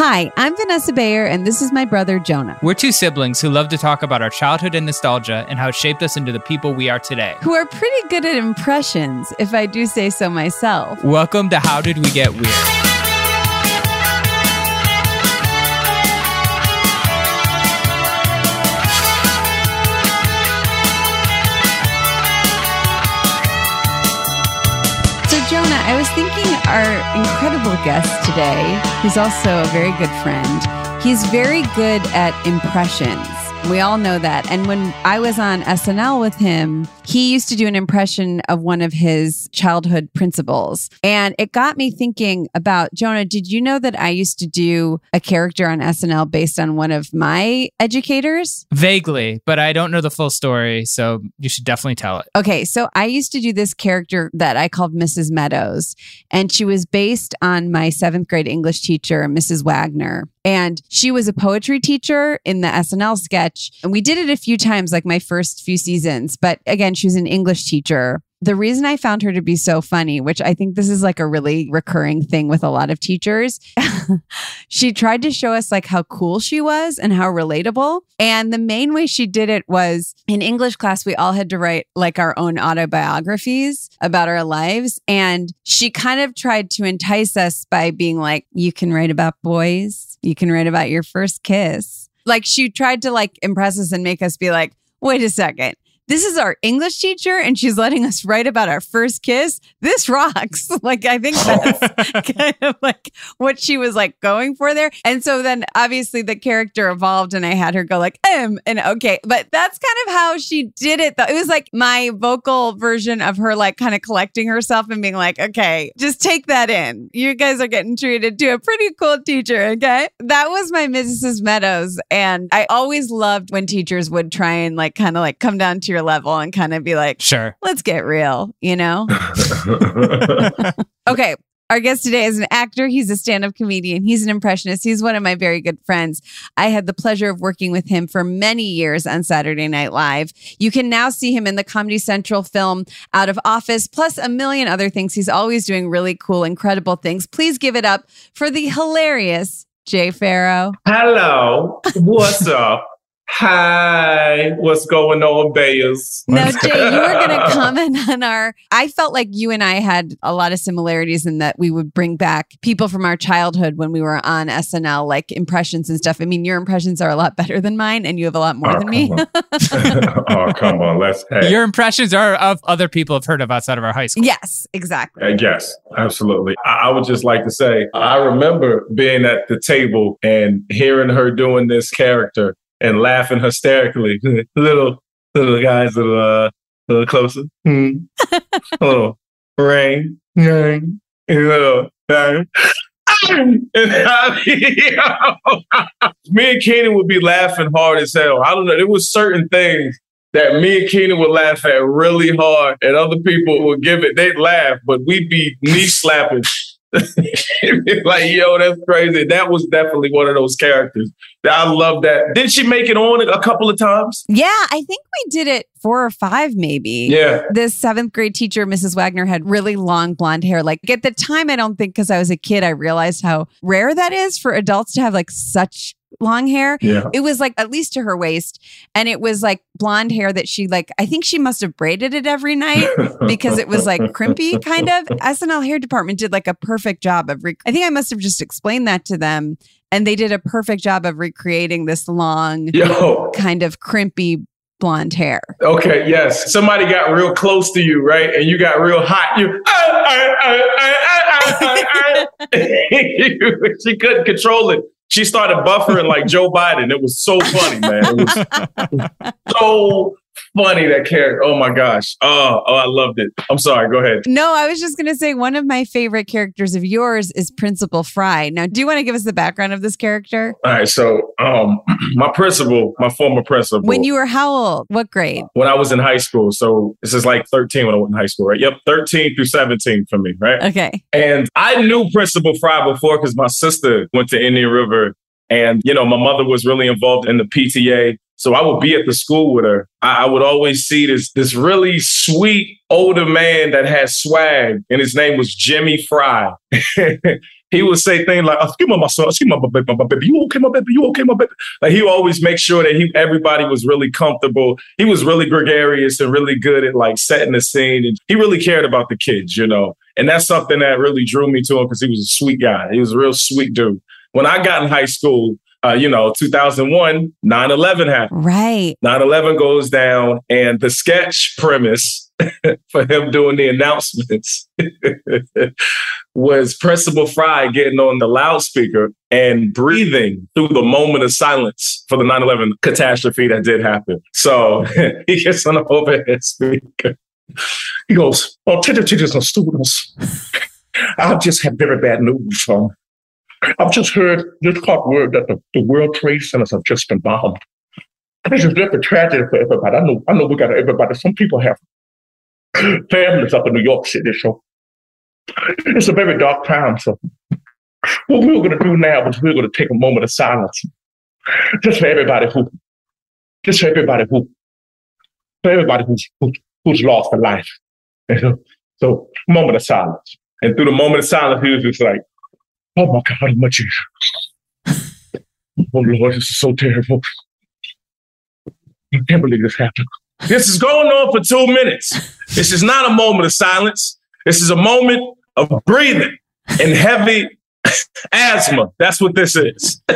Hi, I'm Vanessa Bayer, and this is my brother Jonah, We're two siblings who love to talk about our childhood and nostalgia and how it shaped us into the people we are today. who are pretty good at impressions, if I do say so myself. Welcome to How Did We Get Weird? Our incredible guest today, who's also a very good friend, he's very good at impressions. We all know that. And when I was on SNL with him, he used to do an impression of one of his childhood principals. And it got me thinking about Jonah, did you know that I used to do a character on SNL based on one of my educators? Vaguely, but I don't know the full story, so you should definitely tell it. Okay, so I used to do this character that I called Mrs. Meadows, and she was based on my seventh grade English teacher, Mrs. Wagner. And she was a poetry teacher in the SNL sketch. And we did it a few times, like my first few seasons. But again, she was an English teacher. The reason I found her to be so funny, which I think this is like a really recurring thing with a lot of teachers, she tried to show us like how cool she was and how relatable. And the main way she did it was in English class, we all had to write like our own autobiographies about our lives. And she kind of tried to entice us by being like, you can write about boys, you can write about your first kiss. Like she tried to like impress us and make us be like, wait a second. This is our English teacher, and she's letting us write about our first kiss. This rocks. Like, I think that's kind of like what she was like going for there. And so then obviously the character evolved, and I had her go like, um, and okay. But that's kind of how she did it, though. It was like my vocal version of her, like, kind of collecting herself and being like, okay, just take that in. You guys are getting treated to a pretty cool teacher, okay? That was my Mrs. Meadows. And I always loved when teachers would try and like kind of like come down to your level and kind of be like, Sure. let's get real, you know? okay. Our guest today is an actor. He's a stand up comedian. He's an impressionist. He's one of my very good friends. I had the pleasure of working with him for many years on Saturday Night Live. You can now see him in the Comedy Central film Out of Office, plus a million other things. He's always doing really cool, incredible things. Please give it up for the hilarious Jay Pharoah. Hello. What's up? Hi, what's going on, Bayers? Now, Jay, you were going to comment on our. I felt like you and I had a lot of similarities in that we would bring back people from our childhood when we were on SNL, like impressions and stuff. I mean, your impressions are a lot better than mine, and you have a lot more Oh, than me. oh, come on. Let's. Hey. Your impressions are of other people have heard of outside of our high school. yes, exactly. Uh, yes, absolutely. I, I would just like to say, I remember being at the table and hearing her doing this character and laughing hysterically. little, little guys, a little, uh, little closer. Hmm. a little rain, a little. And I- me and Kenan would be laughing hard as hell. I don't know. There was certain things that me and Kenan would laugh at really hard, and other people would give it. They'd laugh, but we'd be knee slapping. like, yo, that's crazy. That was definitely one of those characters. I love that. Did she make it on a couple of times? Yeah, I think we did it four or five, maybe. Yeah. This seventh grade teacher, Mrs. Wagner, had really long blonde hair. Like at the time, I don't think because I was a kid, I realized how rare that is for adults to have like such long hair. Yeah. It was like at least to her waist. And it was like blonde hair that she like, I think she must have braided it every night because it was like crimpy kind of. SNL hair department did like a perfect job of, rec- I think I must have just explained that to them. And they did a perfect job of recreating this long, Yo. kind of crimpy blonde hair. Okay, yes. Somebody got real close to you, right? And you got real hot. You, ah, ah, ah, she couldn't control it. She started buffering like Joe Biden. It was so funny, man. It was so funny that character. Oh my gosh. Oh, oh, I loved it. I'm sorry. Go ahead. No, I was just going to say one of my favorite characters of yours is Principal Fry. Now, do you want to give us the background of this character? All right. So, um, my principal, my former principal, When you were how old? What grade? when I was in high school. So this is like 13 when I went in high school, right? Yep, 13 through 17 for me, right? Okay. And I knew Principal Fry before because my sister went to Indian River. And, you know, my mother was really involved in the PTA. So I would be at the school with her. I, I would always see this, this really sweet older man that had swag, and his name was Jimmy Fry. he would say things like, oh, excuse me, my son, excuse me, my baby, my baby, you okay, my baby, you okay, my baby? Like he always make sure that he everybody was really comfortable. He was really gregarious and really good at like setting the scene. And he really cared about the kids, you know. And that's something that really drew me to him because he was a sweet guy. He was a real sweet dude. When I got in high school, uh, you know, 2001, 9 11 happened. Right. 9 11 goes down, and the sketch premise for him doing the announcements was Principal Fry getting on the loudspeaker and breathing through the moment of silence for the 9 11 catastrophe that did happen. So he gets on the overhead speaker. He goes, Oh, teachers, and students, I've just had very bad news. Um, I've just heard, just caught word that the, the World Trade Centers have just been bombed. This is very tragedy for everybody. I know, I know we got everybody. Some people have families up in New York City, so it's a very dark time. So what we're going to do now is we're going to take a moment of silence, just for everybody who, just for everybody who, for everybody who's who, who's lost a life. So, so moment of silence, and through the moment of silence, he was just like, "Oh my God, my Jesus! Oh Lord, this is so terrible. I can't believe this happened." This is going on for two minutes. This is not a moment of silence. This is a moment of breathing and heavy asthma. That's what this is.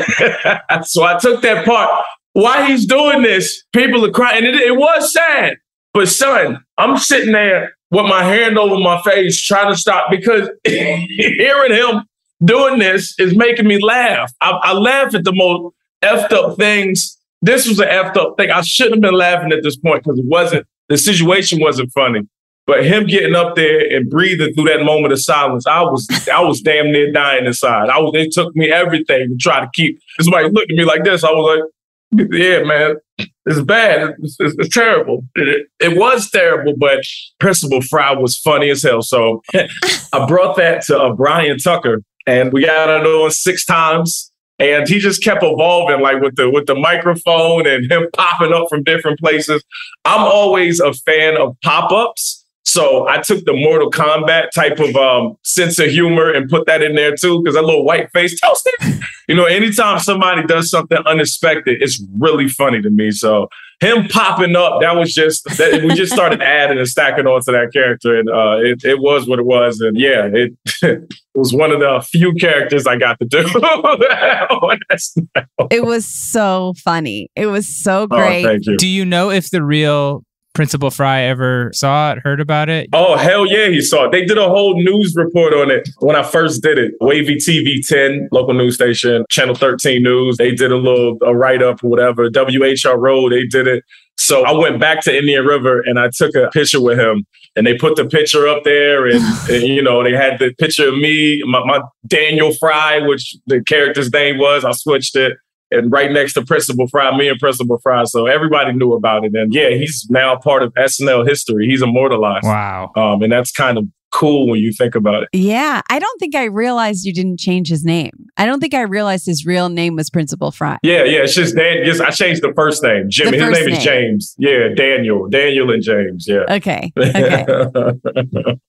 so I took that part. While he's doing this, people are crying. And it, it was sad. But son, I'm sitting there with my hand over my face trying to stop because hearing him doing this is making me laugh. I, I laugh at the most effed up things. This was an effed up thing. I shouldn't have been laughing at this point because it wasn't, the situation wasn't funny. But him getting up there and breathing through that moment of silence, I was I was damn near dying inside. I was it took me everything to try to keep. Somebody looked at me like this. I was like, yeah, man, it's bad. It's, it's, it's terrible. It, it, was terrible, but Principal Fry was funny as hell. So I brought that to uh, Bryan Tucker, and we got it on six times. And he just kept evolving, like with the with the microphone and him popping up from different places. I'm always a fan of pop ups. So I took the Mortal Kombat type of um, sense of humor and put that in there too, because that little white face toasted. You know, anytime somebody does something unexpected, it's really funny to me. So him popping up, that was just that, we just started adding and stacking onto that character, and uh, it, it was what it was. And yeah, it, it was one of the few characters I got to do. it was so funny. It was so great. Oh, you. Do you know if the real Principal Fry ever saw it, heard about it? Oh, hell yeah, he saw it. They did a whole news report on it when I first did it. Wavy TV 10, local news station, Channel 13 News. They did a little a write up or whatever. WHRO, they did it. So I went back to Indian River and I took a picture with him. And they put the picture up there, and, and you know they had the picture of me, my, my Daniel Fry, which the character's name was. I switched it and right next to Principal Fry, me and Principal Fry. So everybody knew about it. And yeah, he's now part of SNL history. He's immortalized. Wow. Um, and that's kind of cool when you think about it. Yeah. I don't think I realized you didn't change his name. I don't think I realized his real name was Principal Fry. Yeah, yeah. It's just Dan. Just, I changed the first name. Jimmy. His name, name, is James. Yeah, Daniel. Daniel and James. Yeah. Okay. Okay.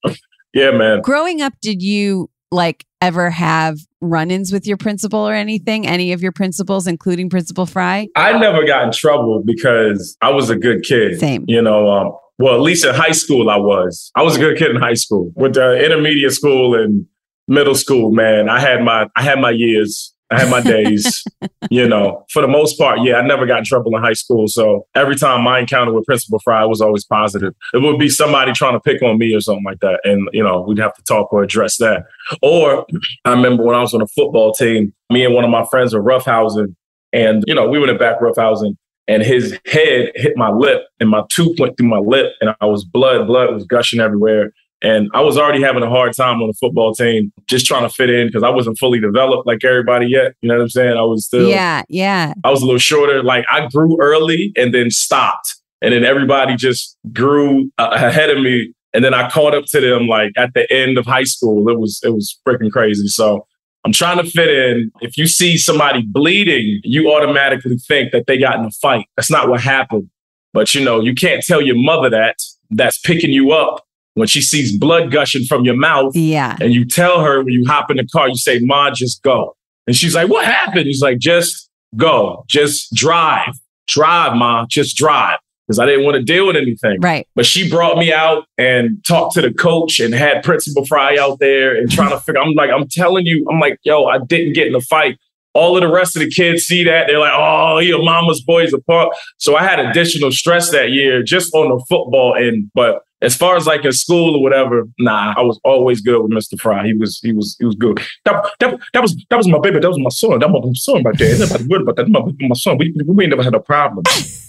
yeah, man. Growing up, did you like ever have run-ins with your principal or anything? Any of your principals, including Principal Fry? I never got in trouble because I was a good kid. Same. You know, um, well, at least in high school, I was. I was a good kid in high school. With the intermediate school and middle school, man, I had my I had my years. I had my days, you know, for the most part. Yeah, I never got in trouble in high school. So every time my encounter with Principal Fry was always positive. It would be somebody trying to pick on me or something like that. And, you know, we'd have to talk or address that. Or I remember when I was on a football team, me and one of my friends were roughhousing. And, you know, we went in back roughhousing and his head hit my lip and my tooth went through my lip and I was blood, blood was gushing everywhere. And I was already having a hard time on the football team, just trying to fit in because I wasn't fully developed like everybody yet. You know what I'm saying? I was still, yeah, yeah. I was a little shorter. Like I grew early and then stopped, and then everybody just grew uh, ahead of me. And then I caught up to them like at the end of high school. It was it was freaking crazy. So I'm trying to fit in. If you see somebody bleeding, you automatically think that they got in a fight. That's not what happened. But you know, you can't tell your mother that that's picking you up when she sees blood gushing from your mouth. Yeah. And you tell her when you hop in the car, you say, Ma, just go. And she's like, What happened? He's like, Just go. Just drive. Drive, Ma. Just drive. Because I didn't want to deal with anything. Right. But she brought me out and talked to the coach and had Principal Fry out there and trying to figure. I'm like, I'm telling you, I'm like, yo, I didn't get in a fight. All of the rest of the kids see that. They're like, oh, your mama's boy's a punk. So I had additional stress that year just on the football end. But as far as like in school or whatever, nah, I was always good with Mr. Fry. He was he was he was good. That, that, that was that was my baby. That was my son. That was my son right there. Nobody worried about that. My, my son. We, we ain't never had a problem.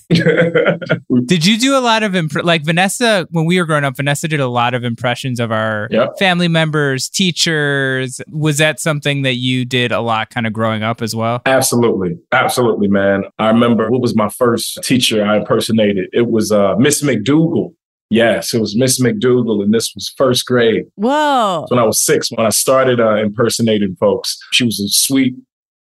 did you do a lot of imp- like Vanessa when we were growing up? Vanessa did a lot of impressions of our yep. family members, teachers. Was that something that you did a lot, kind of growing up as well? Absolutely, absolutely, man. I remember what was my first teacher I impersonated. It was uh, Miss McDougal. Yes, it was Miss McDougal, and this was first grade. Whoa! When I was six, when I started uh, impersonating folks, she was a sweet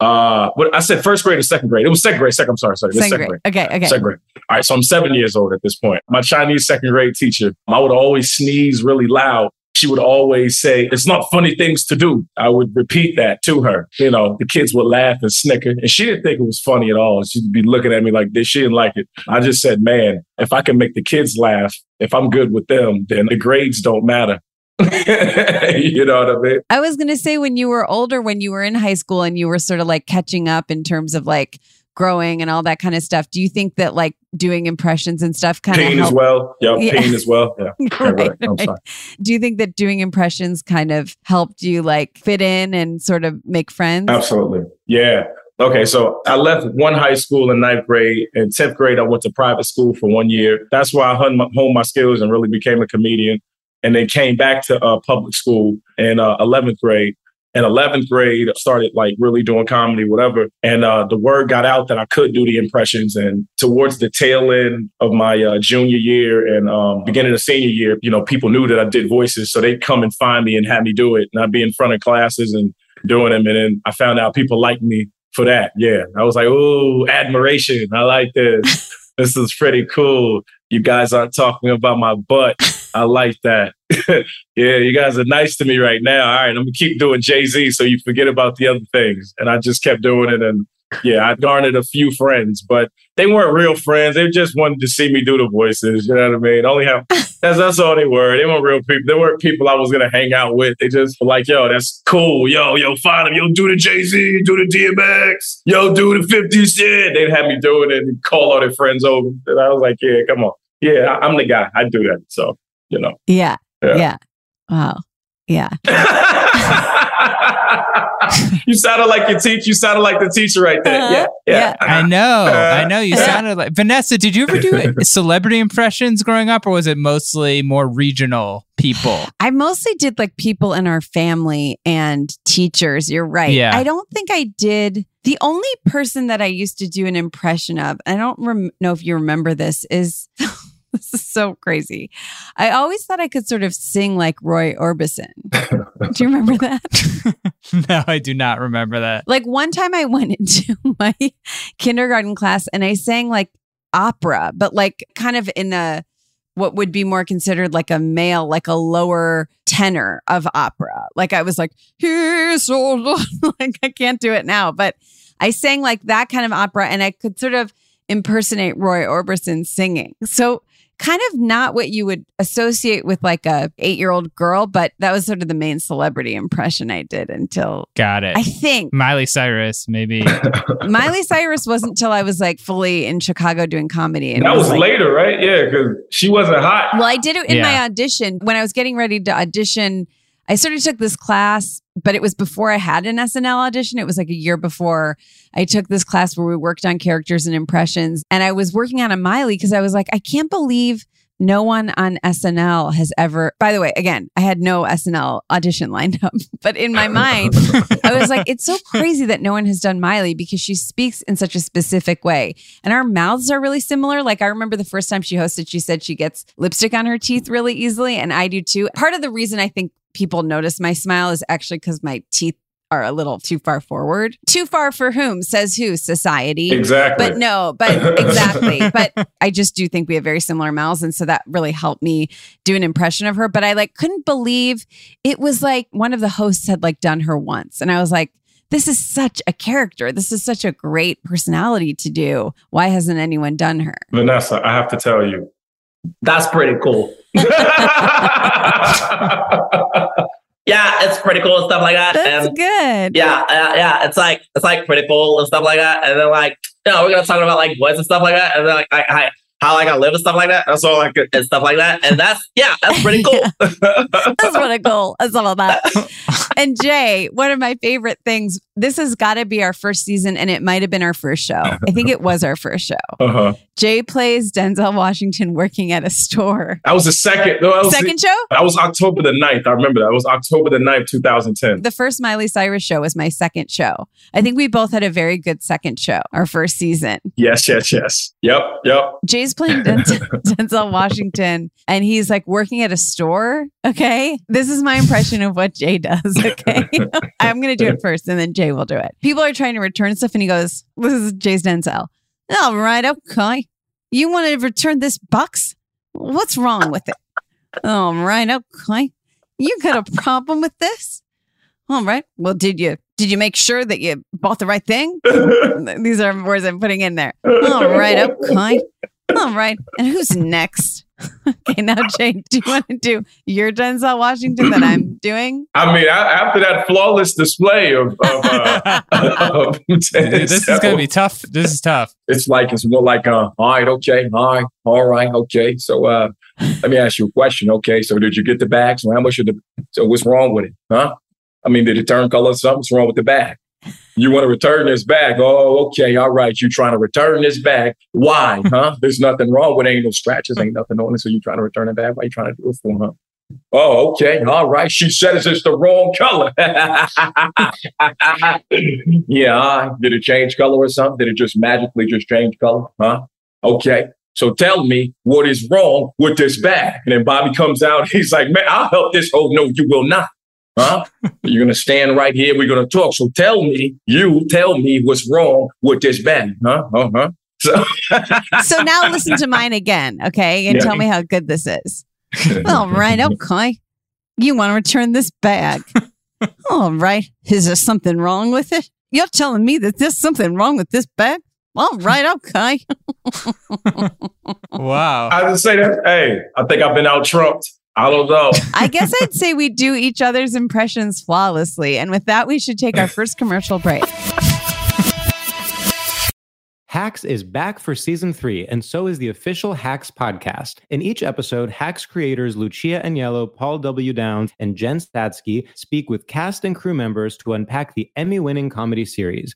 uh, what I said first grade or second grade. It was second grade. Second, I'm sorry, sorry. Second, second grade. grade. Okay, okay. Second grade. All right, so I'm seven years old at this point. My Chinese second grade teacher, I would always sneeze really loud. She would always say, "It's not funny things to do." I would repeat that to her. You know, the kids would laugh and snicker, and she didn't think it was funny at all. She'd be looking at me like this. She didn't like it. I just said, "Man, if I can make the kids laugh, if I'm good with them, then the grades don't matter." you know what I mean? I was going to say when you were older, when you were in high school and you were sort of like catching up in terms of like growing and all that kind of stuff. Do you think that like doing impressions and stuff kind of pain helped? as well? Yep, yeah, pain as well. Yeah. right, right. Do you think that doing impressions kind of helped you like fit in and sort of make friends? Absolutely. Yeah. Okay, so I left one high school in ninth grade. In 10th grade, I went to private school for one year. That's why I honed my, honed my skills and really became a comedian and then came back to uh, public school in uh, 11th grade. in 11th grade, started like really doing comedy, whatever. And uh, the word got out that I could do the impressions. And towards the tail end of my uh, junior year and um, beginning of senior year, you know, people knew that I did voices. So they'd come and find me and have me do it. And I'd be in front of classes and doing them. And then I found out people liked me for that. Yeah. I was like, oh, admiration. I like this. this is pretty cool. You guys aren't talking about my butt. I like that. yeah, you guys are nice to me right now. All right, I'm gonna keep doing Jay Z so you forget about the other things. And I just kept doing it. And yeah, I garnered a few friends, but they weren't real friends. They just wanted to see me do the voices. You know what I mean? Only have that's that's all they were. They weren't real people. They weren't people I was gonna hang out with. They just were like, yo, that's cool. Yo, yo, find them. Yo, do the Jay Z, do the DMX. Yo, do the 50 Cent. They'd have me doing it and call all their friends over. And I was like, yeah, come on. Yeah, I'm the guy. I do that. So, you know. Yeah. Yeah. yeah. Wow. Yeah. you sounded like your teacher. You sounded like the teacher right there. Uh-huh. Yeah, yeah. yeah. I know. Uh, I know. You sounded like Vanessa. Did you ever do celebrity impressions growing up, or was it mostly more regional people? I mostly did like people in our family and teachers. You're right. Yeah. I don't think I did. The only person that I used to do an impression of, I don't rem- know if you remember this, is this is so crazy. I always thought I could sort of sing like Roy Orbison. do you remember that? no, I do not remember that. Like one time I went into my kindergarten class and I sang like opera, but like kind of in a what would be more considered like a male, like a lower tenor of opera. Like I was like, here's so like I can't do it now, but I sang like that kind of opera and I could sort of impersonate Roy Orbison singing. So kind of not what you would associate with like a eight year old girl, but that was sort of the main celebrity impression I did until got it. I think Miley Cyrus, maybe Miley Cyrus wasn't until I was like fully in Chicago doing comedy. And that was, was like, later, right? Yeah, because she wasn't hot. Well, I did it in yeah. my audition when I was getting ready to audition. I sort of took this class, but it was before I had an SNL audition. It was like a year before I took this class where we worked on characters and impressions. And I was working on a Miley because I was like, I can't believe no one on SNL has ever, by the way, again, I had no SNL audition lined up, but in my mind, I was like, it's so crazy that no one has done Miley because she speaks in such a specific way. And our mouths are really similar. Like, I remember the first time she hosted, she said she gets lipstick on her teeth really easily. And I do too. Part of the reason I think people notice my smile is actually because my teeth are a little too far forward. Too far for whom? Says who? Society. Exactly. But no, but exactly. but I just do think we have very similar mouths. And so that really helped me do an impression of her. But I like couldn't believe it was like one of the hosts had like done her once. And I was like, this is such a character. This is such a great personality to do. Why hasn't anyone done her? Vanessa, I have to tell you, that's pretty cool. yeah, it's pretty cool and stuff like that. That's and good. Yeah, uh, yeah, it's like it's like pretty cool and stuff like that. And then like, you know, we're gonna talk about like voice and stuff like that. And then like, I, I how like I live and stuff like that. That's all like and stuff like that. And that's yeah, that's pretty cool. that's pretty cool. That's all that. And Jay, one of my favorite things. This has got to be our first season, and it might have been our first show. I think it was our first show. Uh-huh. Jay plays Denzel Washington working at a store. That was the second. No, was second the, show. That was October the 9th. I remember that. It was October the 9th, two thousand ten. The first Miley Cyrus show was my second show. I think we both had a very good second show. Our first season. Yes, yes, yes. Yep, yep. Jay's playing Denzel, Denzel Washington, and he's like working at a store. Okay, this is my impression of what Jay does. Okay, I'm gonna do it first, and then Jay will do it. People are trying to return stuff, and he goes, "This is Jay's Denzel." All right, okay. You want to return this box? What's wrong with it? All right, okay. You got a problem with this? All right. Well, did you did you make sure that you bought the right thing? These are words I'm putting in there. All right, okay. All right. And who's next? okay, now Jay, do you want to do your Denzel Washington that I'm doing? I mean, after that flawless display of, of, uh, of this is going to be tough. This is tough. It's like it's more like, uh, all right, okay, all right, all right, okay. So, uh, let me ask you a question. Okay, so did you get the bag? So how much of the? So what's wrong with it? Huh? I mean, did it turn color? Something's wrong with the bag. You want to return this bag? Oh, okay, all right. You're trying to return this bag? Why? Huh? There's nothing wrong with it. Ain't no scratches, ain't nothing on it. So you're trying to return it back? Why you trying to do it for? Huh? Oh, okay. All right. She says it's the wrong color. yeah. uh, Did it change color or something? Did it just magically just change color? Huh? Okay. So tell me what is wrong with this bag. And then Bobby comes out. He's like, man, I'll help this. Oh, no, you will not. Huh? You're going to stand right here. We're going to talk. So tell me, you tell me what's wrong with this bag. Huh? Uh-huh. So, So now listen to mine again, okay? And Yeah. tell me how good this is. All right, okay. You want to return this bag. All right. Is there something wrong with it? You're telling me that there's something wrong with this bag? All right, okay. Wow. I just say that, hey, I think I've been out trumped. I don't know. I guess I'd say we do each other's impressions flawlessly. And with that, we should take our first commercial break. Hacks is back for season three, and so is the official Hacks podcast. In each episode, Hacks creators Lucia Aniello, Paul W. Downs, and Jen Statsky speak with cast and crew members to unpack the Emmy winning comedy series.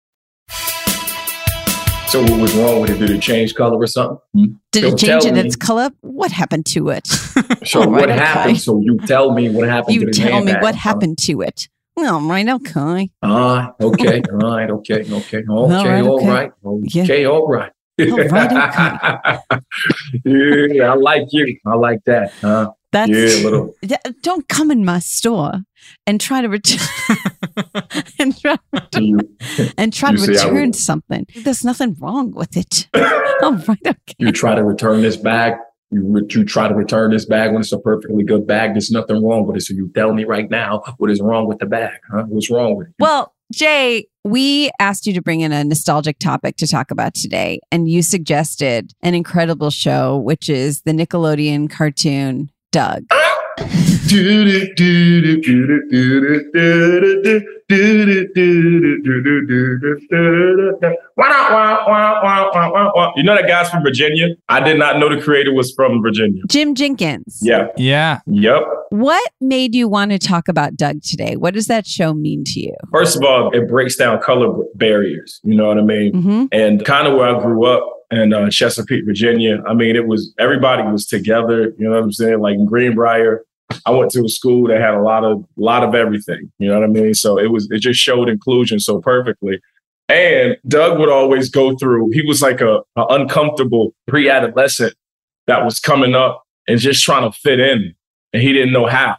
So what was wrong with it? Did it change color or something? Hmm? Did So it change in its color? What happened to it? So All what right, okay. happened? So you tell me what happened You to the tell me bag, what huh? happened to it. All right, okay. Ah, okay, all right, okay, okay, okay, All right, all okay. right, Yeah. okay, all right. All right, yeah, I like you. I like that. Huh? That's yeah, little. Don't come in my store and try to return and try, you, and try to return something. There's nothing wrong with it. All right, okay. you try to return this bag. You, re- you try to return this bag when it's a perfectly good bag. There's nothing wrong with it. So you tell me right now what is wrong with the bag? Huh? What's wrong with it? Well, Jay, we asked you to bring in a nostalgic topic to talk about today, and you suggested an incredible show, which is the Nickelodeon cartoon Doug. You know that guy's from Virginia? I did not know the creator was from Virginia. Jim Jenkins. Yeah. Yeah. Yep. What made you want to talk about Doug today? What does that show mean to you? First of all, it breaks down color barriers. You know what I mean? Mhm. And kind of where I grew up in uh, Chesapeake, Virginia. I mean, it was everybody was together. You know what I'm saying? Like in Greenbrier, I went to a school that had a lot of lot of everything. You know what I mean? So it was it just showed inclusion so perfectly. And Doug would always go through. He was like a, a uncomfortable pre-adolescent that was coming up and just trying to fit in, and he didn't know how.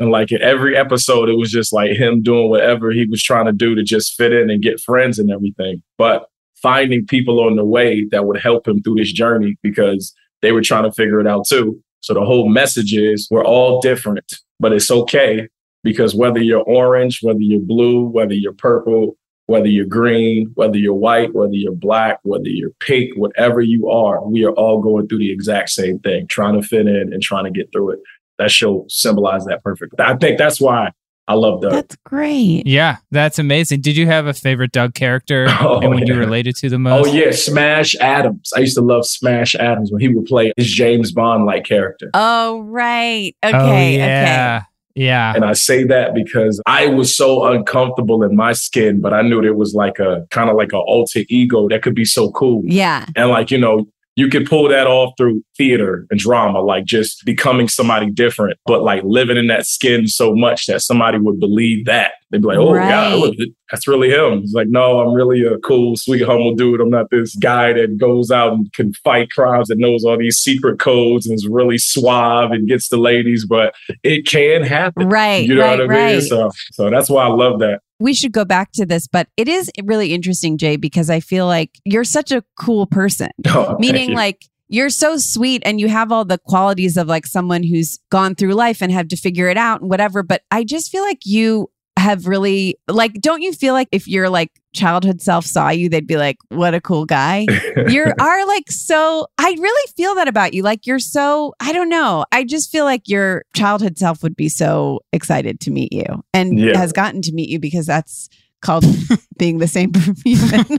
And like in every episode, it was just like him doing whatever he was trying to do to just fit in and get friends and everything. But finding people on the way that would help him through this journey because they were trying to figure it out too. So the whole message is we're all different, but it's okay because whether you're orange, whether you're blue, whether you're purple, whether you're green, whether you're white, whether you're black, whether you're pink, whatever you are, we are all going through the exact same thing, trying to fit in and trying to get through it. That show symbolized that perfectly. I think that's why I love Doug. That's great. Yeah, that's amazing. Did you have a favorite Doug character Oh, and when you related to the oh, most? Oh yeah, Smash Adams. I used to love Smash Adams when he would play his James Bond like character. Oh, right. Oh, okay. oh, Okay. yeah. Yeah. And I say that because I was so uncomfortable in my skin, but I knew there was like a kind of like an alter ego that could be so cool. Yeah. And like, you know, you could pull that off through theater and drama, like just becoming somebody different, but like living in that skin so much that somebody would believe that. They'd be like, oh, Right. God, look, that's really him. He's like, no, I'm really a cool, sweet, humble dude. I'm not this guy that goes out and can fight crimes and knows all these secret codes and is really suave and gets the ladies, but it can happen. Right. You know right. what I mean? right. So, so that's why I love that. we should go back to this, but it is really interesting, Jay, because I feel like you're such a cool person. Oh, Meaning, you. like, you're so sweet and you have all the qualities of like someone who's gone through life and had to figure it out and whatever. But I just feel like you have really, like, don't you feel like if your like childhood self saw you, they'd be like, what a cool guy? you are like so, I really feel that about you. Like, you're so, I don't know. I just feel like your childhood self would be so excited to meet you and Yeah. has gotten to meet you because that's called being the same human.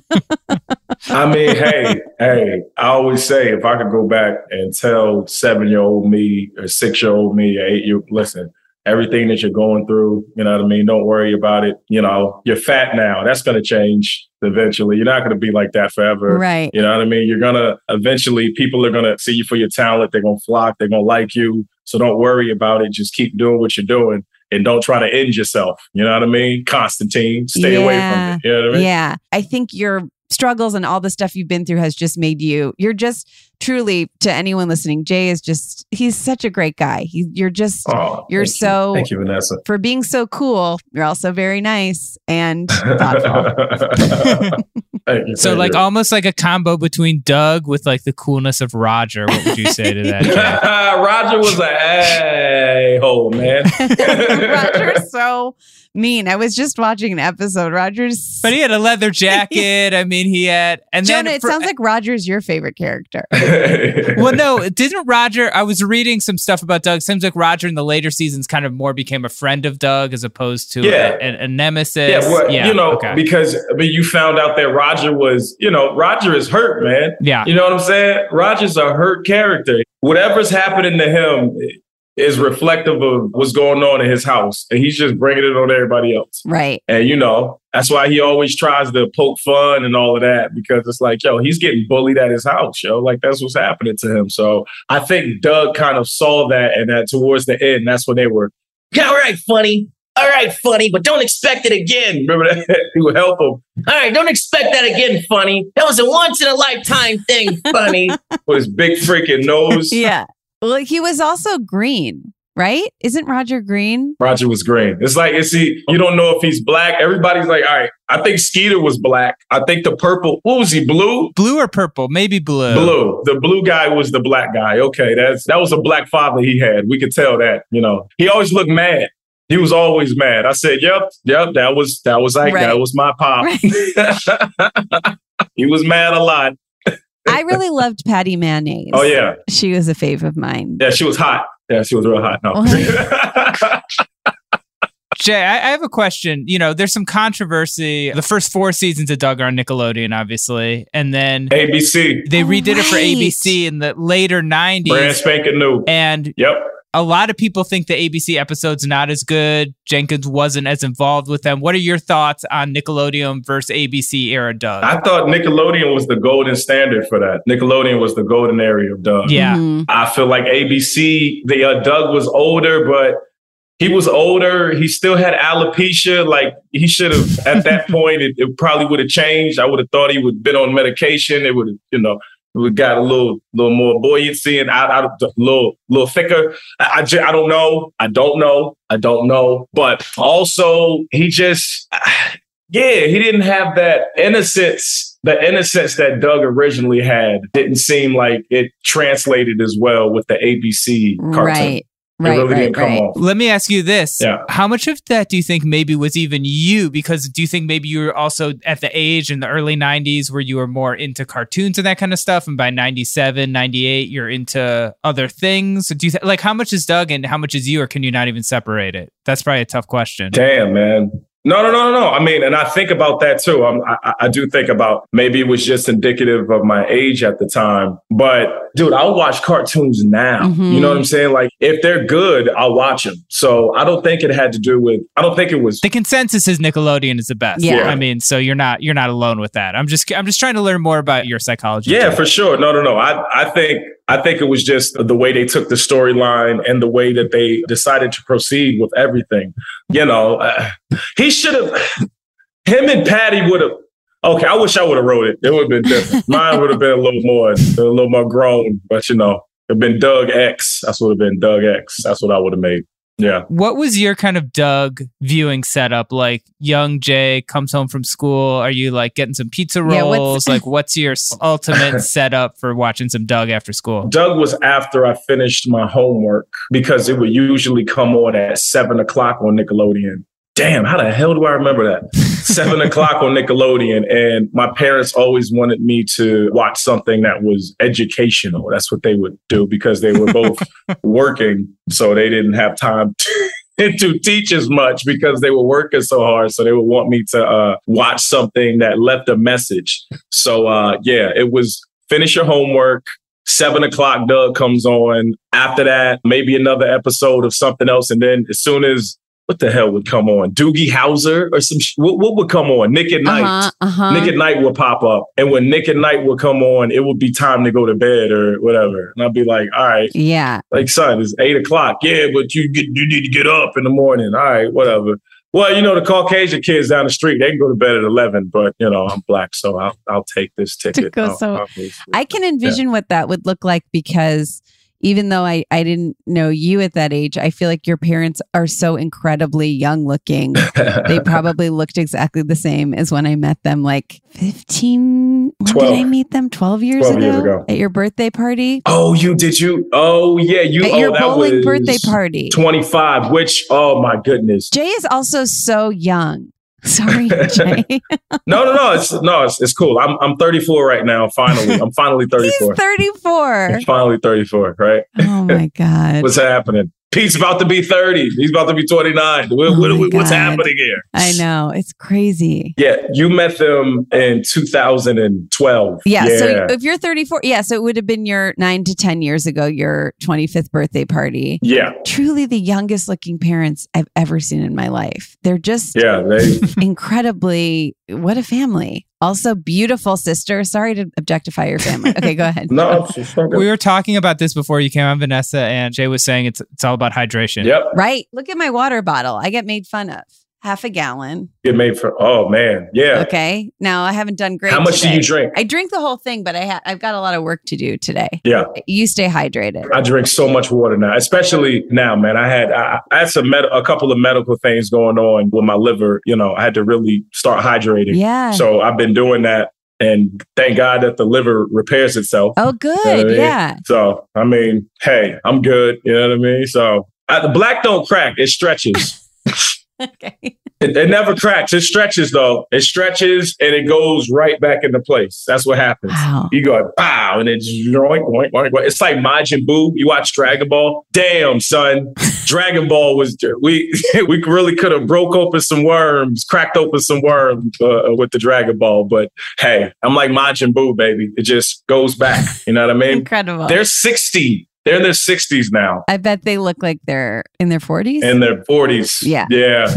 I mean, hey, hey, I always say if I could go back and tell seven year old me or six year old me or eight year, old, listen, everything that you're going through, you know what I mean? Don't worry about it. You know, you're fat now. That's going to change eventually. You're not going to be like that forever. Right. You know what I mean? You're going to eventually, people are going to see you for your talent. They're going to flock. They're going to like you. So don't worry about it. Just keep doing what you're doing and don't try to end yourself. You know what I mean? Constantine, stay away from it. You know what I mean? Yeah. I think your struggles and all the stuff you've been through has just made you, you're just truly, to anyone listening, Jay is just, he's such a great guy. He, you're just, Oh, you're thank you. so, Thank you, Vanessa. for being so cool, you're also very nice and thoughtful. You, So like you. almost like a combo between Doug with like the coolness of Roger. What would you say to that? Roger was a a hole, man. Roger's so mean. I was just watching an episode. Roger's. But he had a leather jacket. I mean, he had and Jonah, then it sounds like Roger's your favorite character. well, no, didn't Roger? I was reading some stuff about Doug. Seems like Roger in the later seasons kind of more became a friend of Doug as opposed to Yeah. a, a, a nemesis. yeah, well, you know, okay. because I mean, you found out that Roger was, you know, Roger is hurt, man. Yeah. You know what I'm saying? Roger's a hurt character. Whatever's happening to him is reflective of what's going on in his house, and he's just bringing it on everybody else. Right. And you know, that's why he always tries to poke fun and all of that because it's like, yo, he's getting bullied at his house, yo. Like that's what's happening to him. So I think Doug kind of saw that, and that towards the end, that's when they were, yeah, all right, funny. All right, funny, but don't expect it again. Remember that? he would help him. All right, don't expect that again, funny. That was a once in a lifetime thing, funny. With his big freaking nose. Yeah. Well, he was also green, right? Isn't Roger green? Roger was green. It's like, is he, you don't know if he's black. Everybody's like, all right, I think Skeeter was black. I think the purple, what was he, blue? blue or purple? Maybe blue. Blue. The blue guy was the black guy. Okay, that's that was a black father he had. We could tell that. You know, he always looked mad. He was always mad. I said, "Yep, yep, that was that was like Right. that was my pop." he was mad a lot. I really loved Patty Mayonnaise. Oh yeah, She was a fave of mine. yeah. She was hot. Yeah, she was real hot. No. Jay, I, I have a question. You know, there's some controversy. The first four seasons of Doug are on Nickelodeon, obviously, and then ABC, they oh, redid it for. ABC in the later '90s. brand spanking new. And Yep. A lot of people think the ABC episode's not as good. Jenkins wasn't as involved with them. What are your thoughts on Nickelodeon versus ABC era Doug? I thought Nickelodeon was the golden standard for that. Nickelodeon was the golden area of Doug. Yeah. Mm-hmm. I feel like ABC, the uh, Doug was older, but he was older. He still had alopecia. Like he should have at that point. It, it probably would have changed. I would have thought he would have been on medication. It would have, you know, would got a little, little more buoyancy and out, a little, little thicker. I, I, ju- I don't know. I don't know. I don't know. But also, he just, yeah, he didn't have that innocence. The innocence that Doug originally had didn't seem like it translated as well with the ABC cartoon. Right. It Right, really right, come right. off. Let me ask you this. Yeah. How much of that do you think maybe was even you? Because do you think maybe you were also at the age in the early 90s where you were more into cartoons and that kind of stuff? And by 97, 98, you're into other things? Do you th- like how much is Doug and how much is you, or can you not even separate it? That's probably a tough question. Damn, man. No, no, no, no, no. I mean, and I think about that too. I'm, I, I do think about maybe it was just indicative of my age at the time. But dude, I'll watch cartoons now. Mhm. You know what I'm saying? Like if they're good, I'll watch them. So I don't think it had to do with. I don't think it was. The consensus is Nickelodeon is the best. Yeah. I mean, so you're not you're not alone with that. I'm just I'm just trying to learn more about your psychology. Yeah, too. for sure. No, no, no. I, I think I think it was just the way they took the storyline and the way that they decided to proceed with everything. You know, uh, he should have. Him and Patty would have. Okay, I wish I would have wrote it. It would have been different. Mine would have been a little more, a little more grown. But you know, it'd been Doug X. That's what have been Doug X. That's what I would have made. Yeah. What was your kind of Doug viewing setup? Like young Jay comes home from school. Are you like getting some pizza Yeah, what's- rolls? like what's your ultimate setup for watching some Doug after school? Doug was after I finished my homework because it would usually come on at seven o'clock on Nickelodeon. Damn, how the hell do I remember that? Seven o'clock on Nickelodeon. And my parents always wanted me to watch something that was educational. That's what they would do because they were both working. So they didn't have time to, to teach as much because they were working so hard. So they would want me to uh, watch something that left a message. So uh, yeah, it was finish your homework. Seven o'clock, Doug comes on. After that, maybe another episode of something else. And then as soon as what the hell would come on? Doogie Howser or some sh- what, what would come on? Nick at Night. Uh-huh, uh-huh. Nick at Night would pop up. And when Nick at Night would come on, it would be time to go to bed or whatever. And I'd be like, all right, Yeah. like son, it's eight o'clock. Yeah, but you get you need to get up in the morning. All right, whatever. Well, you know, the Caucasian kids down the street, they can go to bed at eleven, but you know, I'm black, so I'll I'll take this ticket. I'll- so- I'll go to sleep. I can envision what that would look like because even though I, I didn't know you at that age, I feel like your parents are so incredibly young looking. they probably looked exactly the same as when I met them, like 15. When did I meet them? 12 years, 12 ago, years ago. At your birthday party? Oh, you did you? Oh, yeah, you. At oh, your bowling birthday party. Twenty five. Which? Oh my goodness. Jay is also so young. Sorry, Jay. No, no, no. It's no, it's, it's cool. I'm I'm 34 right now. Finally, I'm finally 34. He's 34. I'm finally 34. Right. Oh my God. What's happening? Pete's about to be 30. He's about to be 29. What- Oh what- what's happening here? I know. It's crazy. Yeah, you met them in 2012. Yeah, So if you're 34, yeah. So it would have been your nine to 10 years ago, your 25th birthday party. yeah, Truly the youngest looking parents I've ever seen in my life. They're just yeah. They, incredibly, what a family. Also, beautiful sister. Sorry to objectify your family. Okay, go ahead. no, it's, it's not good. We were talking about this before you came on, Vanessa, and Jay was saying it's it's all about hydration. Yep. Right. Look at my water bottle. I get made fun of. Half a gallon. Get made for. Oh man, yeah. Okay. Now I haven't done great. How much do you drink? I drink the whole thing, but I ha- I've got a lot of work to do today. Yeah. You stay hydrated. I drink so much water now, especially now, man. I had I, I had some med- a couple of medical things going on with my liver. You know, I had to really start hydrating. Yeah. So I've been doing that, and thank God that the liver repairs itself. Oh, You know good. I mean? Yeah. So I mean, hey, I'm good. You know what I mean? So uh, the black don't crack; it stretches. Okay. It, it never cracks. It stretches though. It stretches and it goes right back into place. That's what happens. Wow. You go pow and it's yoink. It's like Majin Buu. You watch Dragon Ball. Damn, son. Dragon Ball was we we really could have broke open some worms, cracked open some worms uh, with the Dragon Ball. But hey, I'm like Majin Buu, baby. It just goes back. You know what I mean? Incredible. They're 60. They're in their 60s now. I bet they look like they're in their 40s. In their 40s. Yeah. Yeah.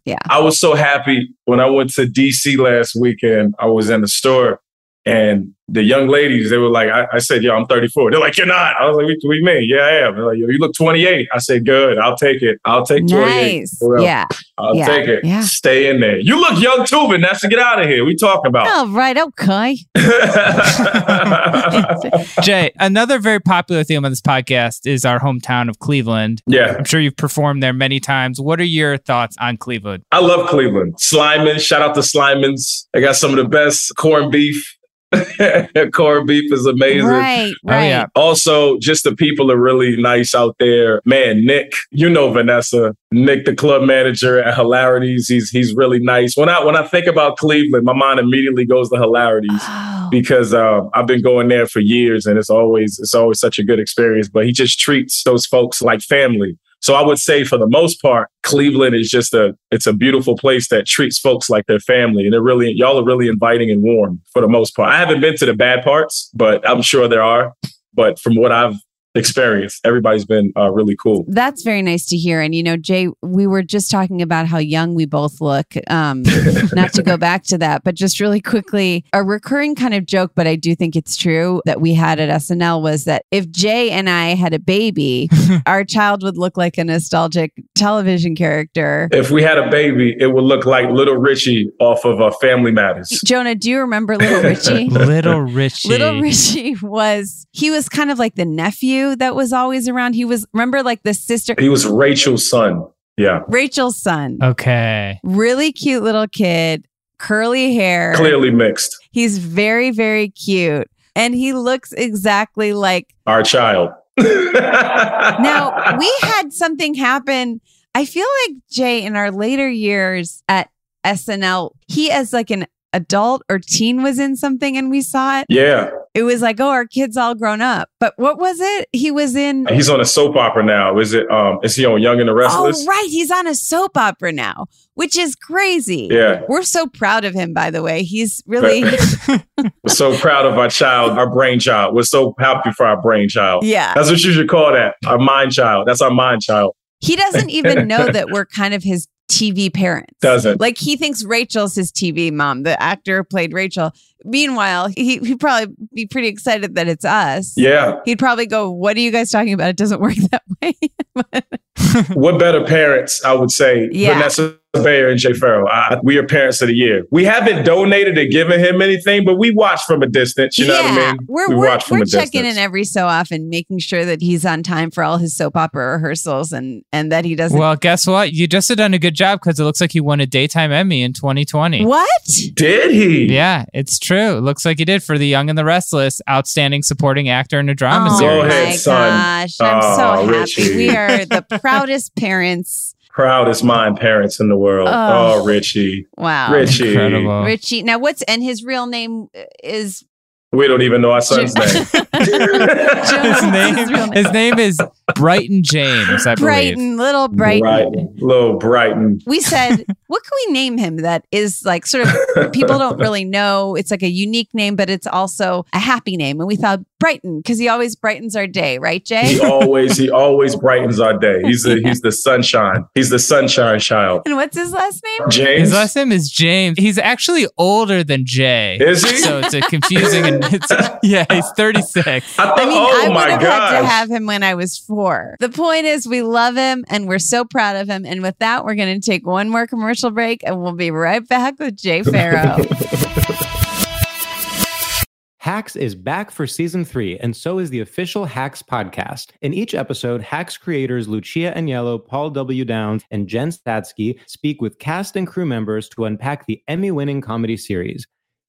yeah. I was so happy when I went to DC last weekend. I was in the store and the young ladies, they were like, I, I said, yo, I'm 34. They're like, you're not. I was like, what, what do you mean? Yeah, I am. They're like, yo, you look 28. I said, good. I'll take it. I'll take 28. Nice. For real. Yeah. I'll Yeah. take it. Yeah. Stay in there. You look young too, Vanessa. Get out of here. We talking about. Oh, right. Okay. Jay, another very popular theme on this podcast is our hometown of Cleveland. Yeah. I'm sure you've performed there many times. What are your thoughts on Cleveland? I love Cleveland. Slyman, shout out to Slyman's. They got some of the best corned beef. corned beef is amazing. Right. Right. yeah. Also, just the people are really nice out there. Man, Nick, you know Vanessa. Nick, the club manager at Hilarities. He's he's really nice. When I when I think about Cleveland, my mind immediately goes to Hilarities Oh. because uh, I've been going there for years and it's always it's always such a good experience. But he just treats those folks like family. So I would say for the most part, Cleveland is just a it's a beautiful place that treats folks like their family. And they're really y'all are really inviting and warm for the most part. I haven't been to the bad parts, but I'm sure there are. But from what I've experienced, everybody's been uh, really cool. That's very nice to hear. And you know, Jay, we were just talking about how young we both look. Um, not to go back to that, but just really quickly, a recurring kind of joke, but I do think it's true that we had at SNL was that if Jay and I had a baby, our child would look like a nostalgic television character. If we had a baby, it would look like Little Richie off of uh, Family Matters. Jonah, do you remember Little Richie? Little Richie. Little Richie was he was kind of like the nephew that was always around. He was remember like the sister He was Rachel's son. Yeah. Rachel's son. Okay. Really cute little kid, curly hair. Clearly mixed. He's very very cute and he looks exactly like Our child. Now, we had something happen. I feel like Jay in our later years at SNL, he as like an adult or teen was in something and we saw it. Yeah. It was like, oh, our kid's all grown up. But what was it? He was in He's on a soap opera now. Is it um is he on Young and the Restless? Oh, right. He's on a soap opera now, which is crazy. Yeah. We're so proud of him, by the way. He's really, We're so proud of our child, our brainchild. We're so happy for our brainchild. Yeah. That's what you should call that. Our mind child. That's our mind child. he doesn't even know that we're kind of his TV parents. Doesn't. Like he thinks Rachel's his TV mom. The actor played Rachel. Meanwhile, he, he'd probably be pretty excited that it's us. Yeah. He'd probably go, What are you guys talking about? It doesn't work that way. what better parents, I would say, Yeah. Vanessa Bayer and Jay Pharoah. I, we are parents of the year. We haven't donated or given him anything, but we watch from a distance. You know what I mean? We're, we we're, watch from we're a checking distance. in every so often, making sure that he's on time for all his soap opera rehearsals and, and that he doesn't. Well, guess what? You just have done a good job because it looks like you won a daytime Emmy in 2020. what? Did he? Yeah, it's true. It looks like he did for The Young and the Restless, outstanding supporting actor in a drama oh series. Go ahead, my son. gosh. I'm Oh, so happy. Richie. We are the proudest parents. Proudest mind parents in the world. Oh. Oh, Richie. Wow. Richie. Incredible. Richie. Now, what's and his real name is We don't even know our son's name. his name, his name is Bryton James, I believe. Brighton, little Brighton. Brighton. Little Brighton. We said, what can we name him that is like sort of people don't really know? It's like a unique name, but it's also a happy name. And we thought Brighton because he always brightens our day, right, Jay? He always he always brightens our day. He's the he's the sunshine. He's the sunshine child. and what's his last name? James. His last name is James. He's actually older than Jay. Is he? So it's a confusing and it's yeah, he's 36. I thought, I mean, oh I would my have had to have him when I was four. The point is, we love him and we're so proud of him. And with that, we're going to take one more commercial break and we'll be right back with Jay Pharoah. Hacks is back for season three, and so is the official Hacks podcast. In each episode, Hacks creators Lucia Aniello, Paul W. Downs, and Jen Statsky speak with cast and crew members to unpack the Emmy winning comedy series.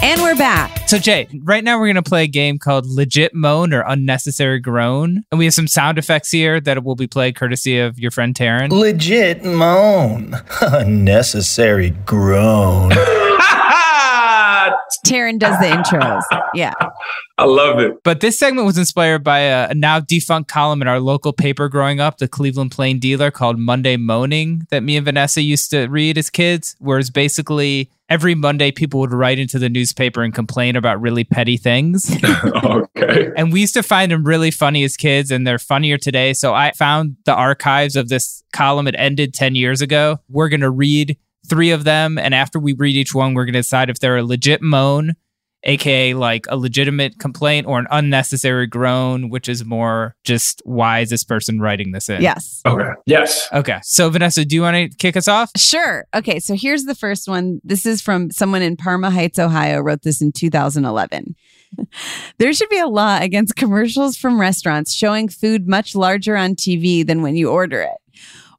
And we're back. So, Jay, right now we're going to play a game called Legit Moan or Unnecessary Groan. And we have some sound effects here that will be played courtesy of your friend Taryn. Legit moan. Unnecessary groan. Taryn does the intros. Yeah. I love it. But this segment was inspired by a, a now defunct column in our local paper growing up, the Cleveland Plain Dealer, called Monday Moaning, that me and Vanessa used to read as kids, whereas basically every Monday people would write into the newspaper and complain about really petty things. okay. And we used to find them really funny as kids, and they're funnier today. So I found the archives of this column. It ended 10 years ago. We're going to read three of them. And after we read each one, we're going to decide if they're a legit moan, aka like a legitimate complaint, or an unnecessary groan, which is more just why is this person writing this in? Yes. Okay. Yes. Okay. So, Vanessa, do you want to kick us off? Sure. Okay. So here's the first one. This is from someone in Parma Heights, Ohio, wrote this in 2011. there should be a law against commercials from restaurants showing food much larger on TV than when you order it.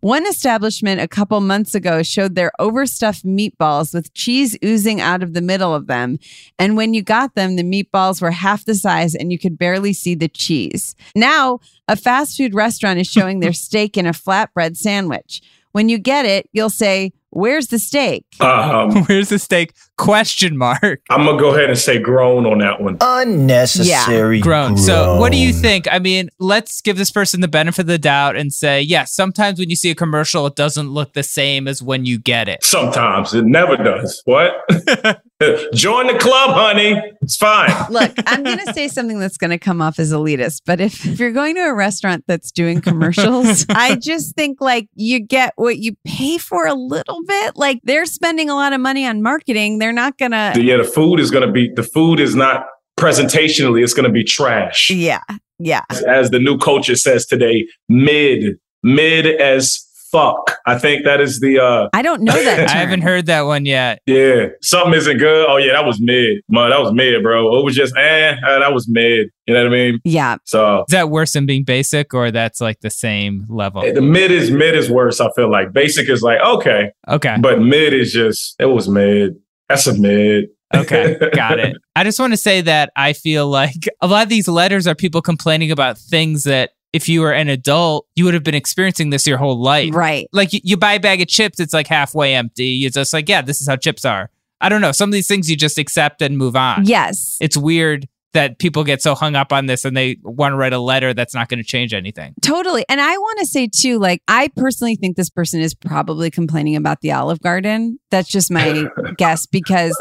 One establishment a couple months ago showed their overstuffed meatballs with cheese oozing out of the middle of them. And when you got them, the meatballs were half the size and you could barely see the cheese. Now, a fast food restaurant is showing their steak in a flatbread sandwich. When you get it, you'll say, Where's the steak? Um, Where's the steak? Question mark. I'm gonna go ahead and say groan on that one. Unnecessary Grown. So, what do you think? I mean, let's give this person the benefit of the doubt and say, yes, sometimes when you see a commercial, it doesn't look the same as when you get it. Sometimes it never does. What? Join the club, honey. It's fine. Look, I'm going to say something that's going to come off as elitist, but if, if you're going to a restaurant that's doing commercials, I just think like you get what you pay for a little bit. Like they're spending a lot of money on marketing. They're not going to. yeah, the food is gonna be the food is not presentationally, it's gonna be trash. Yeah. Yeah. As the new culture says today, mid, mid as fuck. I think that is the uh I don't know that. I haven't heard that one yet. yeah, something isn't good. Oh yeah, that was mid. Man, that was mid, bro. It was just eh, uh, that was mid. You know what I mean? Yeah. So Is that worse than being basic or that's like the same level? the mid is mid is worse. I feel like basic is like okay, Okay. but mid is just it was mid. That's a mid. Okay, got it. I just want to say that I feel like a lot of these letters are people complaining about things that if you were an adult, you would have been experiencing this your whole life. Right. Like you, you buy a bag of chips, it's like halfway empty. You're just like, yeah, this is how chips are. I don't know. Some of these things you just accept and move on. Yes. It's weird that people get so hung up on this and they want to write a letter that's not going to change anything. Totally. And I want to say too, like, I personally think this person is probably complaining about the Olive Garden. That's just my guess because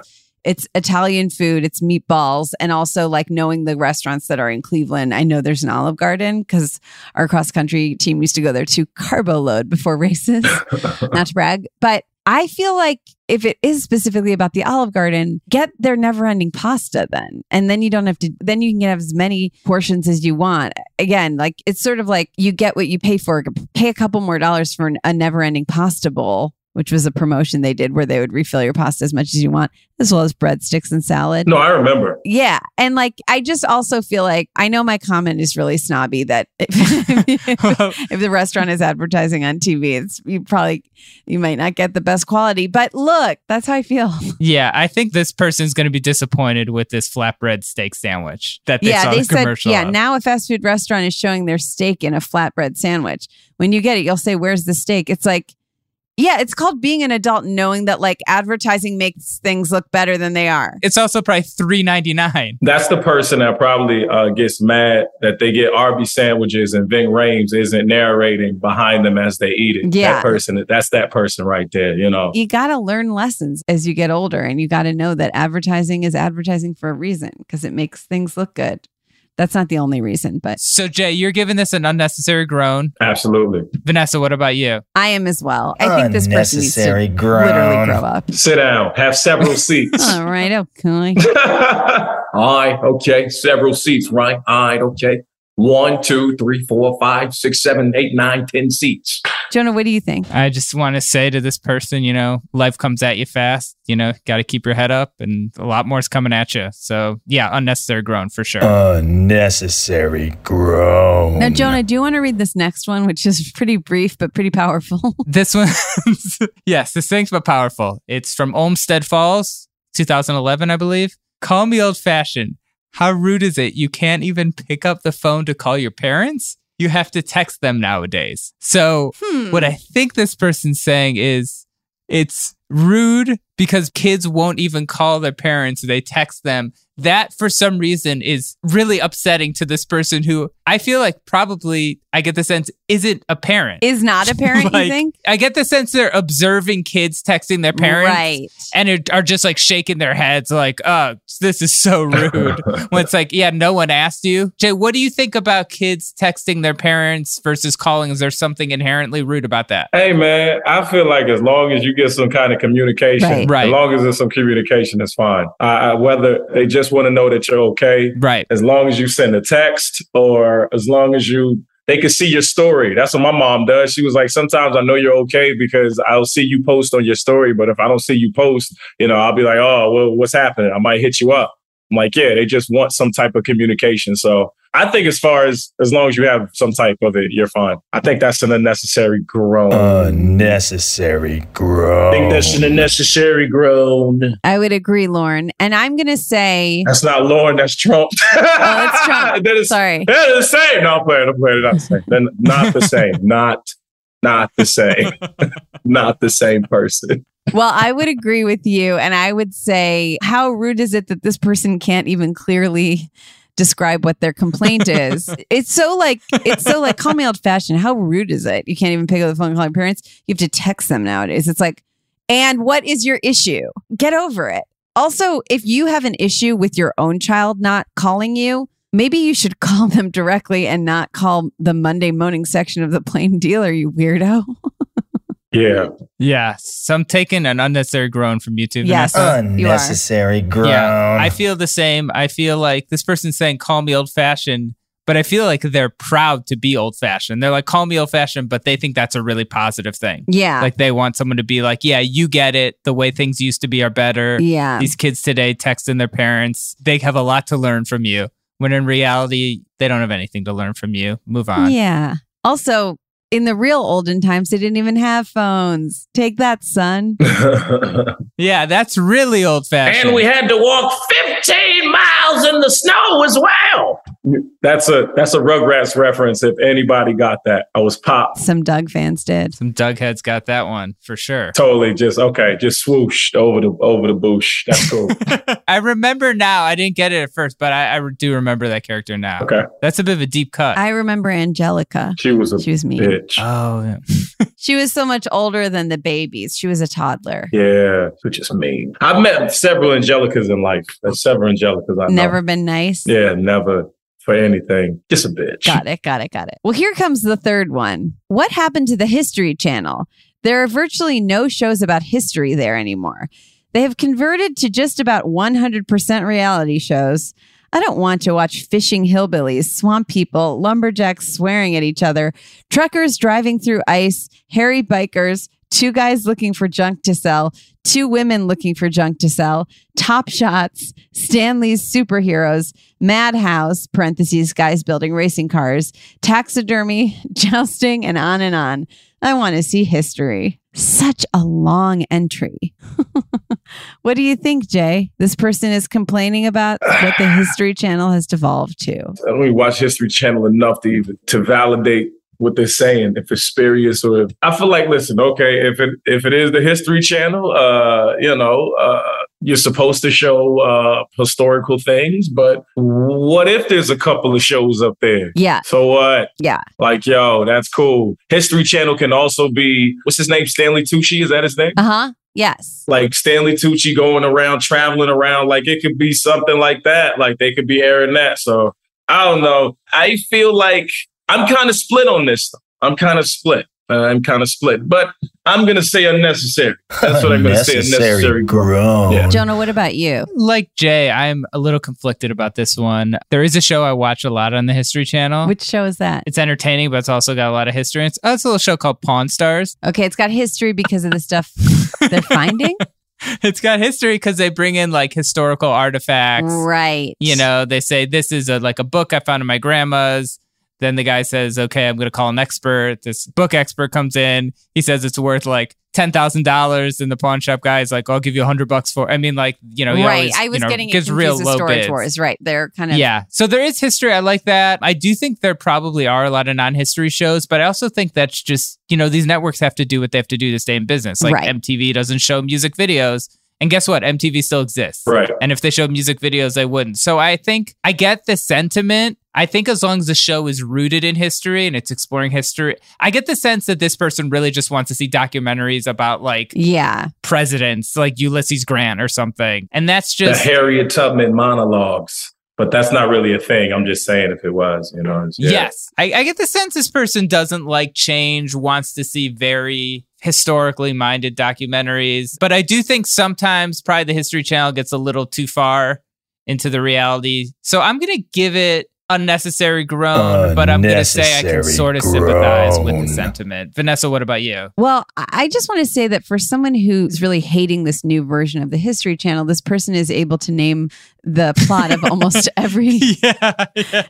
it's Italian food, it's meatballs, and also like knowing the restaurants that are in Cleveland. I know there's an Olive Garden because our cross country team used to go there to carbo load before races, not to brag. But I feel like if it is specifically about the Olive Garden, get their never ending pasta then. And then you don't have to, then you can have as many portions as you want. Again, like it's sort of like you get what you pay for, pay a couple more dollars for an, a never ending pasta bowl. Which was a promotion they did where they would refill your pasta as much as you want, as well as breadsticks and salad. No, I remember. Yeah. And like, I just also feel like I know my comment is really snobby that if, if the restaurant is advertising on TV, it's you probably, you might not get the best quality. But look, that's how I feel. Yeah, I think this person's going to be disappointed with this flatbread steak sandwich that they yeah, saw they the said, commercial. yeah, of. now a fast food restaurant is showing their steak in a flatbread sandwich. When you get it, you'll say, Where's the steak? It's like, yeah, it's called being an adult knowing that like advertising makes things look better than they are. It's also probably three ninety nine. That's the person that probably uh, gets mad that they get Arby sandwiches and Ving Rhames isn't narrating behind them as they eat it. Yeah. That person, that's that person right there, you know. You got to learn lessons as you get older, and you got to know that advertising is advertising for a reason because it makes things look good. That's not the only reason, but So Jay, you're giving this an unnecessary groan. Absolutely. Vanessa, what about you? I am as well. I think this person needs to Unnecessary groan. literally grow up. Sit down, have several seats. All right, okay. All right, okay. Several seats, right? All right, okay. One, two, three, four, five, six, seven, eight, nine, ten seats. Jonah, what do you think? I just want to say to this person, you know, life comes at you fast. You know, got to keep your head up, and a lot more is coming at you. So, yeah, unnecessary groan for sure. Unnecessary groan. Now, Jonah, do you want to read this next one, which is pretty brief but pretty powerful? this one, yes, this thing's but powerful. It's from Olmsted Falls, 2011, I believe. Call me old fashioned. How rude is it? You can't even pick up the phone to call your parents? You have to text them nowadays. So, Hmm. what I think this person's saying is it's rude because kids won't even call their parents, they text them. That, for some reason, is really upsetting to this person who I feel like probably, I get the sense, isn't a parent. Is not a parent, you think? I get the sense they're observing kids texting their parents, Right. And are, are just like shaking their heads, like, "Oh, this is so rude." when it's like, "Yeah, no one asked you." Jay, what do you think about kids texting their parents versus calling? Is there something inherently rude about that? Hey man, I feel like as long as you get some kind of communication, Right. Right. as long as there's some communication, it's fine. Uh, whether they just want to know that you're okay, right? As long as you send a text, or as long as you they can see your story. That's what my mom does. She was like, sometimes I know you're okay because I'll see you post on your story, but if I don't see you post, you know, I'll be like, oh, well, what's happening? I might hit you up. I'm like, yeah, they just want some type of communication. So I think as far as as long as you have some type of it, you're fine. I think that's an unnecessary groan. Unnecessary groan. I think that's an unnecessary groan. I would agree, Lauren. And I'm going to say, That's not Lauren, that's Trump. oh, it's Trump. that is, Sorry. They're the same. No, I'm playing. I'm playing. They're not the same. They're not the same. Not, not the same. not the same person. Well, I would agree with you. And I would say, how rude is it that this person can't even clearly describe what their complaint is? it's so like, it's so like, call me old fashioned. How rude is it? You can't even pick up the phone and call your parents. You have to text them nowadays. It's like, and what is your issue? Get over it. Also, if you have an issue with your own child not calling you, maybe you should call them directly and not call the Monday morning section of the plain dealer, you weirdo. Yeah. Yeah. So I'm taking an unnecessary groan from YouTube. too. Yes, uh, Vanessa. Unnecessary groan. Yeah, I feel the same. I feel like this person's saying, call me old fashioned, but I feel like they're proud to be old fashioned. They're like, call me old fashioned, but they think that's a really positive thing. Yeah. Like they want someone to be like, yeah, you get it. The way things used to be are better. Yeah. These kids today texting their parents, they have a lot to learn from you. When in reality, they don't have anything to learn from you. Move on. Yeah. Also, in the real olden times, they didn't even have phones. Take that, son. Yeah, that's really old fashioned. And we had to walk 15 miles in the snow as well. That's a that's a Rugrats reference. If anybody got that, I was popped. Some Doug fans did. Some Doug heads got that one for sure. Totally, just okay, just swooshed over the over the bush. That's cool. I remember now. I didn't get it at first, but I, I do remember that character now. Okay, that's a bit of a deep cut. I remember Angelica. She was a she was mean. Bitch. Oh, yeah. she was so much older than the babies. She was a toddler. Yeah, which is mean. I've met several Angelicas in life. There's several Angelicas I've Never been nice. Yeah, never for anything. Just a bitch. Got it. Got it. Got it. Well, here comes the third one. What happened to the History Channel? There are virtually no shows about history there anymore. They have converted to just about 100% reality shows. I don't want to watch fishing hillbillies, swamp people, lumberjacks swearing at each other, truckers driving through ice, hairy bikers, two guys looking for junk to sell, two women looking for junk to sell, top shots, Stan Lee's superheroes, Madhouse, parentheses, guys building racing cars, taxidermy, jousting, and on and on. I want to see history. Such a long entry. what do you think, Jay? This person is complaining about what the History Channel has devolved to. I don't even watch History Channel enough to even to validate what they're saying, if it's spurious or if I feel like, listen, okay, if it if it is the History Channel, uh, you know, uh, you're supposed to show uh, historical things, but what if there's a couple of shows up there? Yeah. So what? Yeah. Like, yo, that's cool. History Channel can also be what's his name? Stanley Tucci, is that his name? Uh huh. Yes. Like Stanley Tucci going around, traveling around, like it could be something like that. Like they could be airing that. So I don't know. I feel like I'm kind of split on this. I'm kind of split. Uh, I'm kind of split, but I'm going to say unnecessary. That's what I'm going to say. Unnecessary groan. Yeah. Jonah, what about you? Like Jay, I'm a little conflicted about this one. There is a show I watch a lot on the History Channel. Which show is that? It's entertaining, but it's also got a lot of history. It's, oh, it's a little show called Pawn Stars. Okay, it's got history because of the stuff they're finding. It's got history because they bring in like historical artifacts. Right. You know, they say this is a, like a book I found in my grandma's. Then the guy says, okay, I'm going to call an expert. This book expert comes in. He says it's worth like $10,000. And the pawn shop guy is like, I'll give you a hundred bucks for, I mean, like, you know, right. always, I was you know, getting gives real low storage bids. wars. Right. They're kind of Yeah. So there is history. I like that. I do think there probably are a lot of non history shows, but I also think that's just, you know, these networks have to do what they have to do to stay in business. Like Right. MTV doesn't show music videos. And guess what? MTV still exists. Right. And if they showed music videos, they wouldn't. So I think I get the sentiment. I think as long as the show is rooted in history and it's exploring history, I get the sense that this person really just wants to see documentaries about like Yeah. presidents, like Ulysses Grant or something. And that's The just Harriet Tubman monologues. But that's not really a thing. I'm just saying if it was, you know. yeah. Yes. I, I get the sense this person doesn't like change, wants to see very historically minded documentaries. But I do think sometimes probably the History Channel gets a little too far into the reality. So I'm going to give it unnecessary groan, but I'm going to say I can sort of sympathize with the sentiment. Vanessa, what about you? Well, I I just want to say that for someone who's really hating this new version of the History Channel, this person is able to name the plot of almost every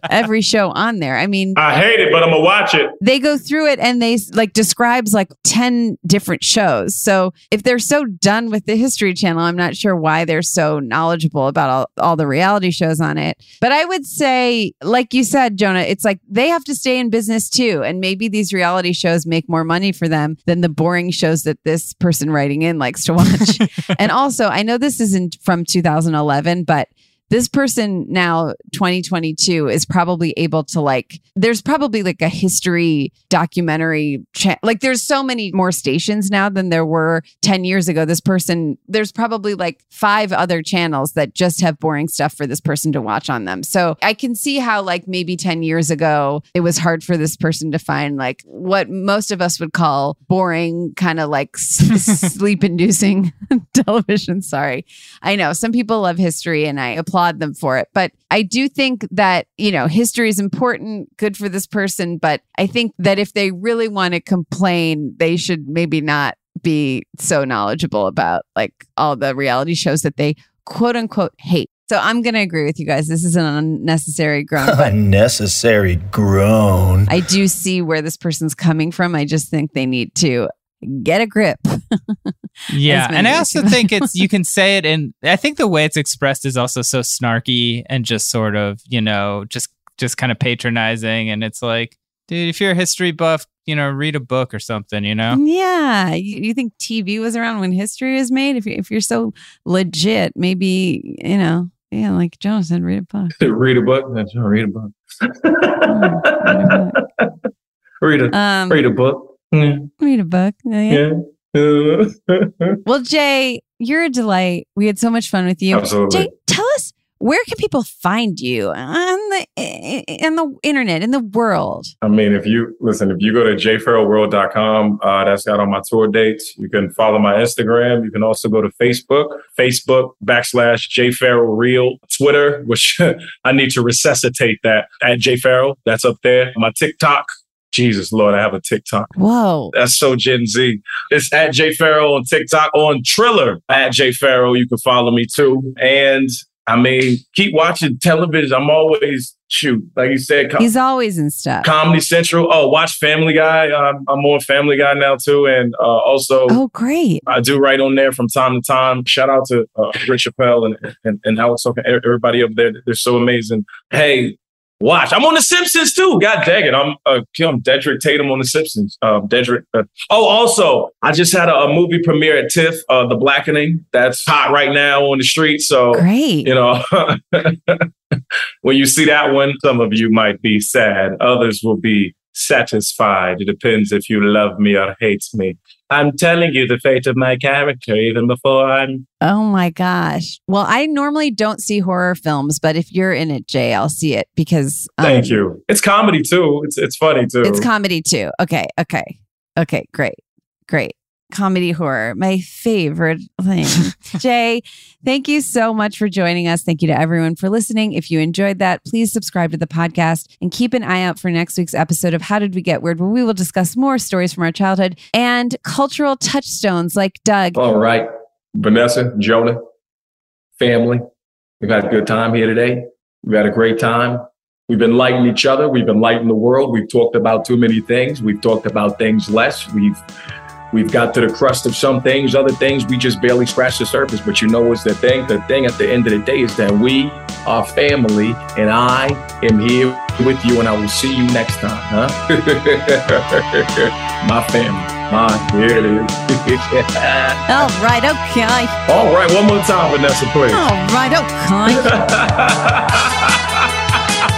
every show on there. I mean, I hate it, but I'm gonna watch it. they go through it and they like describes like 10 different shows. So if they're so done with the History Channel, I'm not sure why they're so knowledgeable about all, all the reality shows on it. But I would say, like you said, Jonah, it's like they have to stay in business too. And maybe these reality shows make more money for them than the boring shows that this person writing in likes to watch. and also, I know this isn't from 2011, but this person now 2022 is probably able to like there's probably like a history documentary cha- like there's so many more stations now than there were 10 years ago. This person there's probably like five other channels that just have boring stuff for this person to watch on them. So i can see how like maybe 10 years ago it was hard for this person to find like what most of us would call boring kind of like sleep inducing television. Sorry. I know some people love history and I applaud them for it, but I do think that, you know, history is important, good for this person. But I think that if they really want to complain, they should maybe not be so knowledgeable about like all the reality shows that they quote unquote hate. So I'm going to agree with you guys. This is an unnecessary groan. Unnecessary groan. I do see where this person's coming from. I just think they need to get a grip. Yeah, and I also think it's you can say it, and I think the way it's expressed is also so snarky and just sort of you know just just kind of patronizing. And it's like, dude, if you're a history buff, you know, read a book or something, you know? Yeah. You, you think TV was around when history was made? If, you, if you're so legit, maybe, you know, yeah, like Jonah said, read a book. read a book. That's read a book. read a Um, read a book. Yeah. Read a book. Yeah. Yeah. Well, Jay, you're a delight. We had so much fun with you. Absolutely. Jay, tell us where can people find you on the in the internet in the world? I mean, if you listen, if you go to jfarrellworld.com, uh, that's got all my tour dates. You can follow my Instagram. You can also go to Facebook, Facebook backslash jfarrellreal, Twitter, which I need to resuscitate that at jfarrell. That's up there. My TikTok. Jesus Lord, I have a TikTok. Whoa. That's so Gen Z. It's at Jay Pharoah on TikTok, on Triller at Jay Pharoah. You can follow me too. And I mean, keep watching television. I'm always shoot, like you said, com- He's always in stuff. Comedy Central. Oh, watch Family Guy. I'm on Family Guy now too, and uh, also Oh, great. I do write on there from time to time. Shout out to uh, Rich Appel and, and and Alex Oka, everybody up there. They're so amazing. Hey, watch. I'm on The Simpsons too. God dang it. I'm uh, I'm Drederick Tatum on The Simpsons. Um, Drederick. Uh, oh, also, I just had a, a movie premiere at TIFF, uh, The Blackening. That's hot right now on the street. So Great. You know, when you see that one, some of you might be sad. Others will be satisfied. It depends if you love me or hate me. I'm telling you the fate of my character even before I'm Oh my gosh. Well, I normally don't see horror films, but if you're in it, Jay, I'll see it because um, Thank you. It's comedy too. It's it's funny too. It's comedy too. Okay. Okay. Okay. Great. Great. Comedy horror, my favorite thing. Jay, thank you so much for joining us. Thank you to everyone for listening. If you enjoyed that, please subscribe to the podcast and keep an eye out for next week's episode of How Did We Get Weird, where we will discuss more stories from our childhood and cultural touchstones like Doug. All right. Vanessa, Jonah, family. We've had a good time here today. We've had a great time. We've been lighting each other. We've enlightened the world. We've talked about too many things. We've talked about things less. We've we've got to the crust of some things. Other things we just barely scratched the surface. But you know what's the thing? The thing at the end of the day is that we are family, and I am here with you, and I will see you next time. Huh? My family. My here it is. All right. Okay. All right, one more time, Vanessa, please. All right. Okay.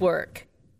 work.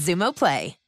Xumo Play.